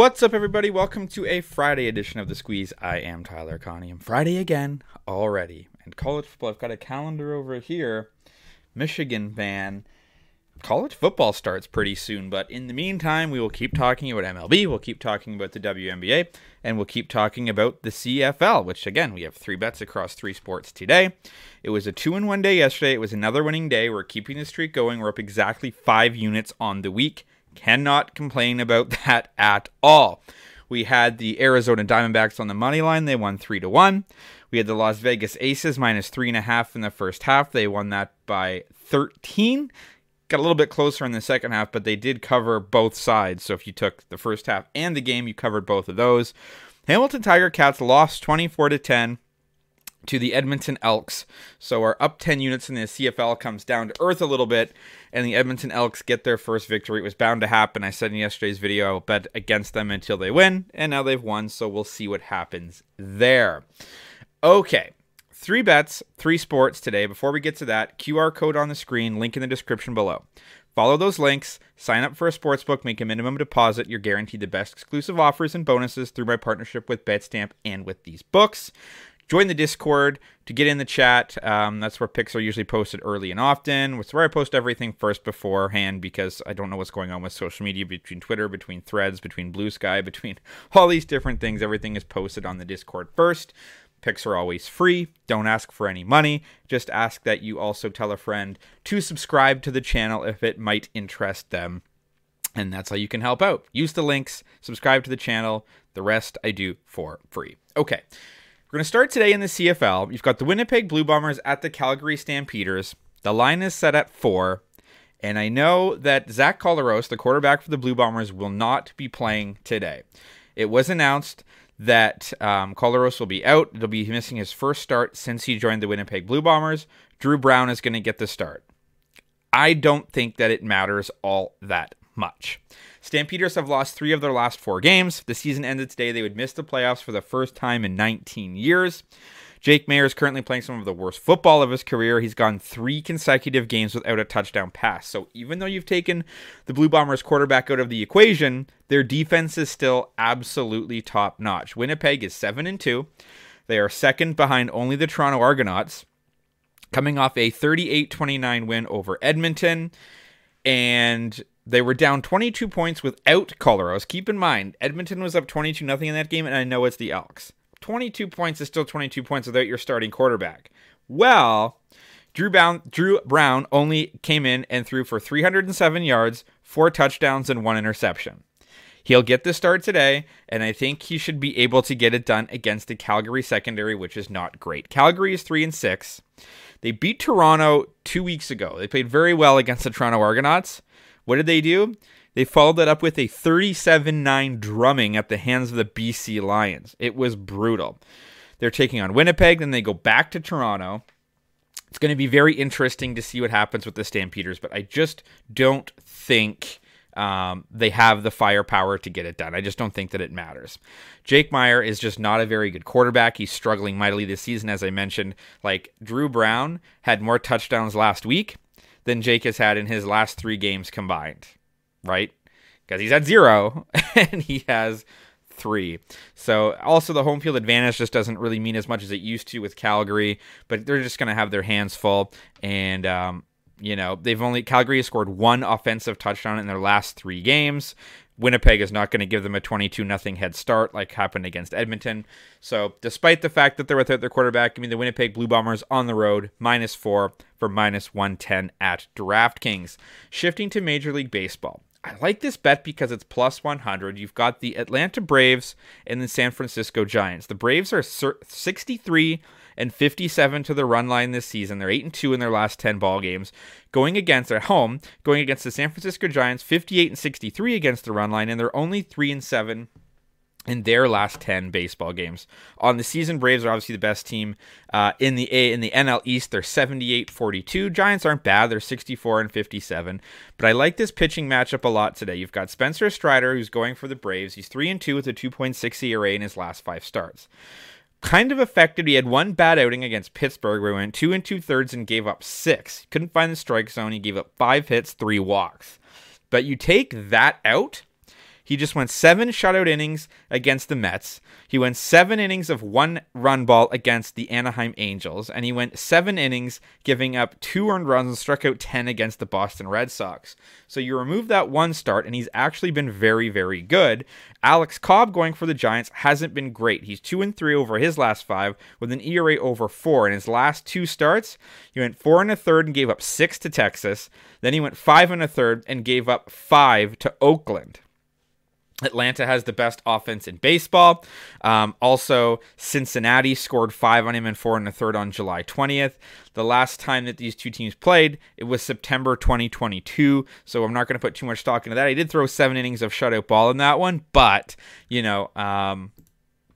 What's up, everybody? Welcome to a Friday edition of The Squeeze. I am Tyler Conium. I'm Friday again already. And college football, I've got a calendar over here. Michigan fan. College football starts pretty soon, but in the meantime, we will keep talking about MLB, we'll keep talking about the WNBA, and we'll keep talking about the CFL, which again, we have three bets across three sports today. It was a two in one day yesterday. It was another winning day. We're keeping the streak going. We're up exactly five units on the week. Cannot complain about that at all. We had the Arizona Diamondbacks on the money line. They won three to one. We had the Las Vegas Aces minus three and a half in the first half. They won that by 13 got a little bit closer in the second half, but they did cover both sides. So if you took the first half and the game, you covered both of those. Hamilton Tiger Cats lost 24 to 10 to the Edmonton Elks. So our up 10 units in the CFL comes down to earth a little bit, and the Edmonton Elks get their first victory. It was bound to happen. I said in yesterday's video, I'll bet against them until they win, and now they've won, so we'll see what happens there. Okay, three bets, three sports today. Before we get to that, QR code on the screen, link in the description below. Follow those links, sign up for a sportsbook, make a minimum deposit. You're guaranteed the best exclusive offers and bonuses through my partnership with Betstamp and with these books. Join the Discord to get in the chat. Um, that's where picks are usually posted early and often. It's where I post everything first beforehand because I don't know what's going on with social media between Twitter, between threads, between Bluesky, between all these different things. Everything is posted on the Discord first. Picks are always free. Don't ask for any money. Just ask that you also tell a friend to subscribe to the channel if it might interest them. And that's how you can help out. Use the links, subscribe to the channel. The rest I do for free. Okay. We're going to start today in the CFL. You've got the Winnipeg Blue Bombers at the Calgary Stampeders. The line is set at four. And I know that Zach Collaros, the quarterback for the Blue Bombers, will not be playing today. It was announced that um, will be out. He'll be missing his first start since he joined the Winnipeg Blue Bombers. Dru Brown is going to get the start. I don't think that it matters all that much. Stampeders have lost three of their last four games. The season ended today, they would miss the playoffs for the first time in 19 years. Jake Maier is currently playing some of the worst football of his career. He's gone three consecutive games without a touchdown pass. So even though you've taken the Blue Bombers quarterback out of the equation, their defense is still absolutely top notch. Winnipeg is 7 and 2. They are second behind only the Toronto Argonauts, coming off a 38 29 win over Edmonton. And they were down 22 points without Collaros. Keep in mind, Edmonton was up 22 nothing in that game, and I know it's the Elks. 22 points is still 22 points without your starting quarterback. Well, Dru Brown, Dru Brown only came in and threw for 307 yards, four touchdowns, and one interception. He'll get the start today, and I think he should be able to get it done against the Calgary secondary, which is not great. Calgary is three and six. They beat Toronto two weeks ago. They played very well against the Toronto Argonauts. What did they do? They followed that up with a 37 9 drumming at the hands of the BC Lions. It was brutal. They're taking on Winnipeg, then they go back to Toronto. It's going to be very interesting to see what happens with the Stampeders, but I just don't think um, they have the firepower to get it done. I just don't think that it matters. Jake Maier is just not a very good quarterback. He's struggling mightily this season, as I mentioned. Like Dru Brown had more touchdowns last week than Jake has had in his last three games combined right? Because he's at zero and he has three. So also the home field advantage just doesn't really mean as much as it used to with Calgary, but they're just going to have their hands full. And, um, you know, they've only, Calgary has scored one offensive touchdown in their last three games. Winnipeg is not going to give them a 22 nothing head start like happened against Edmonton. So, despite the fact that they're without their quarterback, I mean, the Winnipeg Blue Bombers on the road, minus four for minus 110 at DraftKings. Shifting to Major League Baseball. I like this bet because it's plus 100. You've got the Atlanta Braves and the San Francisco Giants. The Braves are 63 and 57 to the run line this season. They're 8 and 2 in their last 10 ball games. Going against at home, going against the San Francisco Giants 58 and 63 against the run line and they're only 3 and 7 in their last 10 baseball games. On the season, Braves are obviously the best team uh, in the A in the NL East. They're 78-42. Giants aren't bad. They're 64 and 57. But I like this pitching matchup a lot today. You've got Spencer Strider who's going for the Braves. He's 3 and 2 with a 2.6 ERA in his last 5 starts. Kind of affected. He had one bad outing against Pittsburgh where he went 2 and 2 thirds and gave up 6. Couldn't find the strike zone. He gave up 5 hits, 3 walks. But you take that out, He just went seven shutout innings against the Mets. He went seven innings of one run ball against the Anaheim Angels, and he went seven innings giving up two earned runs and struck out 10 against the Boston Red Sox. So you remove that one start, and he's actually been very, very good. Alex Cobb going for the Giants hasn't been great. He's two and three over his last five with an ERA over four. In his last two starts, he went four and a third and gave up six to Texas. Then he went five and a third and gave up five to Oakland. Atlanta has the best offense in baseball. Um, also, Cincinnati scored five on him and four and a third on July 20th. The last time that these two teams played, it was September 2022. So I'm not going to put too much stock into that. I did throw seven innings of shutout ball in that one, but you know, um,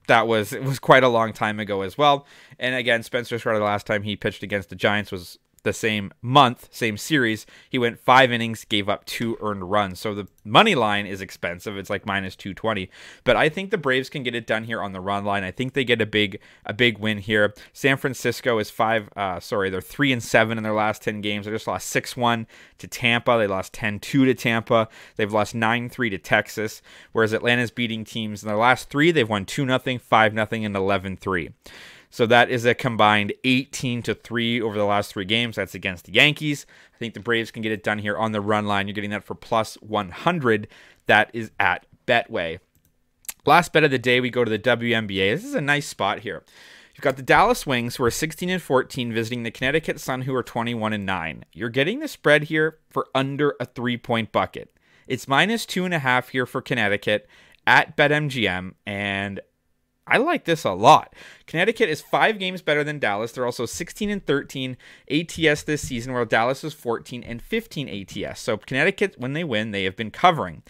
that was it was quite a long time ago as well. And again, Spencer Strider the last time he pitched against the Giants was the same month, same series, he went five innings, gave up two earned runs. So the money line is expensive. It's like minus 220. But I think the Braves can get it done here on the run line. I think they get a big a big win here. San Francisco is five uh sorry, they're three and seven in their last 10 games. They just lost 6-1 to Tampa. They lost 10-2 to Tampa. They've lost 9-3 to Texas. Whereas Atlanta's beating teams in their last three, they've won 2-0, 5-0, and 11-3. So that is a combined 18 to 3 over the last three games. That's against the Yankees. I think the Braves can get it done here on the run line. You're getting that for plus 100. That is at Betway. Last bet of the day, we go to the WNBA. This is a nice spot here. You've got the Dallas Wings, who are 16 and 14, visiting the Connecticut Sun, who are 21 and 9. You're getting the spread here for under a three point bucket. It's minus two and a half here for Connecticut at BetMGM, and I like this a lot. Connecticut is five games better than Dallas. They're also 16 and 13 ATS this season, while Dallas is 14 and 15 ATS. So Connecticut, when they win, they have been covering.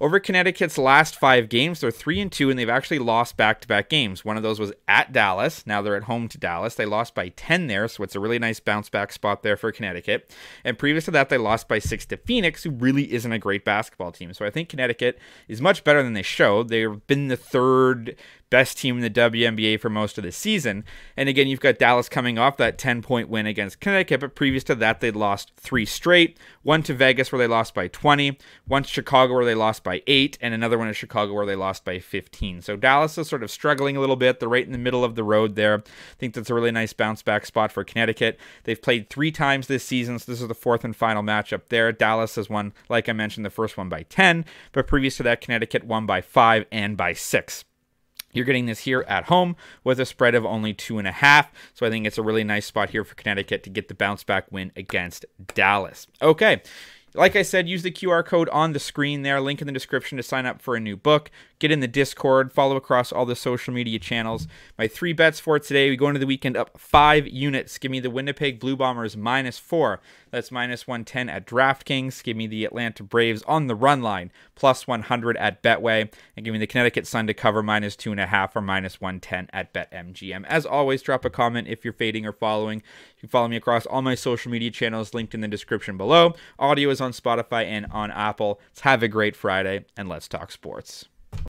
Over Connecticut's last five games, they're three and two, and they've actually lost back-to-back games. One of those was at Dallas. Now they're at home to Dallas. They lost by 10 there, so it's a really nice bounce-back spot there for Connecticut. And previous to that, they lost by six to Phoenix, who really isn't a great basketball team. So I think Connecticut is much better than they showed. They've been the third best team in the WNBA for most of the season. And again, you've got Dallas coming off that 10 point win against Connecticut, but previous to that, they'd lost three straight one to Vegas, where they lost by 20, one to Chicago, where they lost by eight, and another one to Chicago, where they lost by 15. So Dallas is sort of struggling a little bit. They're right in the middle of the road there. I think that's a really nice bounce back spot for Connecticut. They've played three times this season, so this is the fourth and final matchup there. Dallas has won, like I mentioned, the first one by 10, but previous to that, Connecticut won by five and by six. You're getting this here at home with a spread of only two and a half. So I think it's a really nice spot here for Connecticut to get the bounce back win against Dallas. Okay. Like I said, use the QR code on the screen there, link in the description to sign up for a new book. Get in the Discord, follow across all the social media channels. My three bets for today we go into the weekend up five units. Give me the Winnipeg Blue Bombers minus four. That's minus 110 at DraftKings. Give me the Atlanta Braves on the run line, plus 100 at Betway. And give me the Connecticut Sun to cover minus two and a half or minus 110 at BetMGM. As always, drop a comment if you're fading or following. You can follow me across all my social media channels linked in the description below. Audio is on Spotify and on Apple. Let's have a great Friday and let's talk sports.